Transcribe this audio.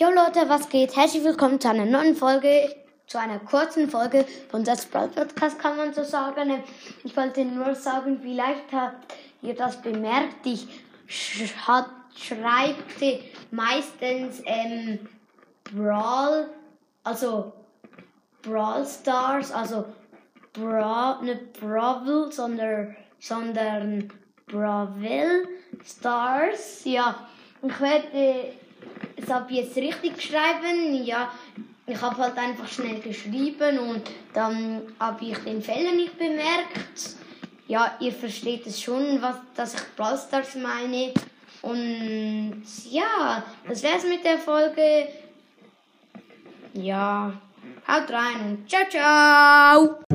Leute, was geht? Herzlich willkommen zu einer neuen Folge, zu einer kurzen Folge von das Brawl Podcast, kann man so sagen. Ich wollte nur sagen, vielleicht habt ihr das bemerkt. Ich hat, schreibte meistens ähm, Brawl, also Brawl Stars, also Bra, nicht Brawl, sondern, sondern Bravil Stars. Ja, ich werde es ab jetzt richtig schreiben. Ja, ich habe halt einfach schnell geschrieben und dann habe ich den Fehler nicht bemerkt. Ja, ihr versteht es schon, was, dass ich Brawl meine. Und ja, das wär's mit der Folge. Ja, haut rein und ciao, ciao!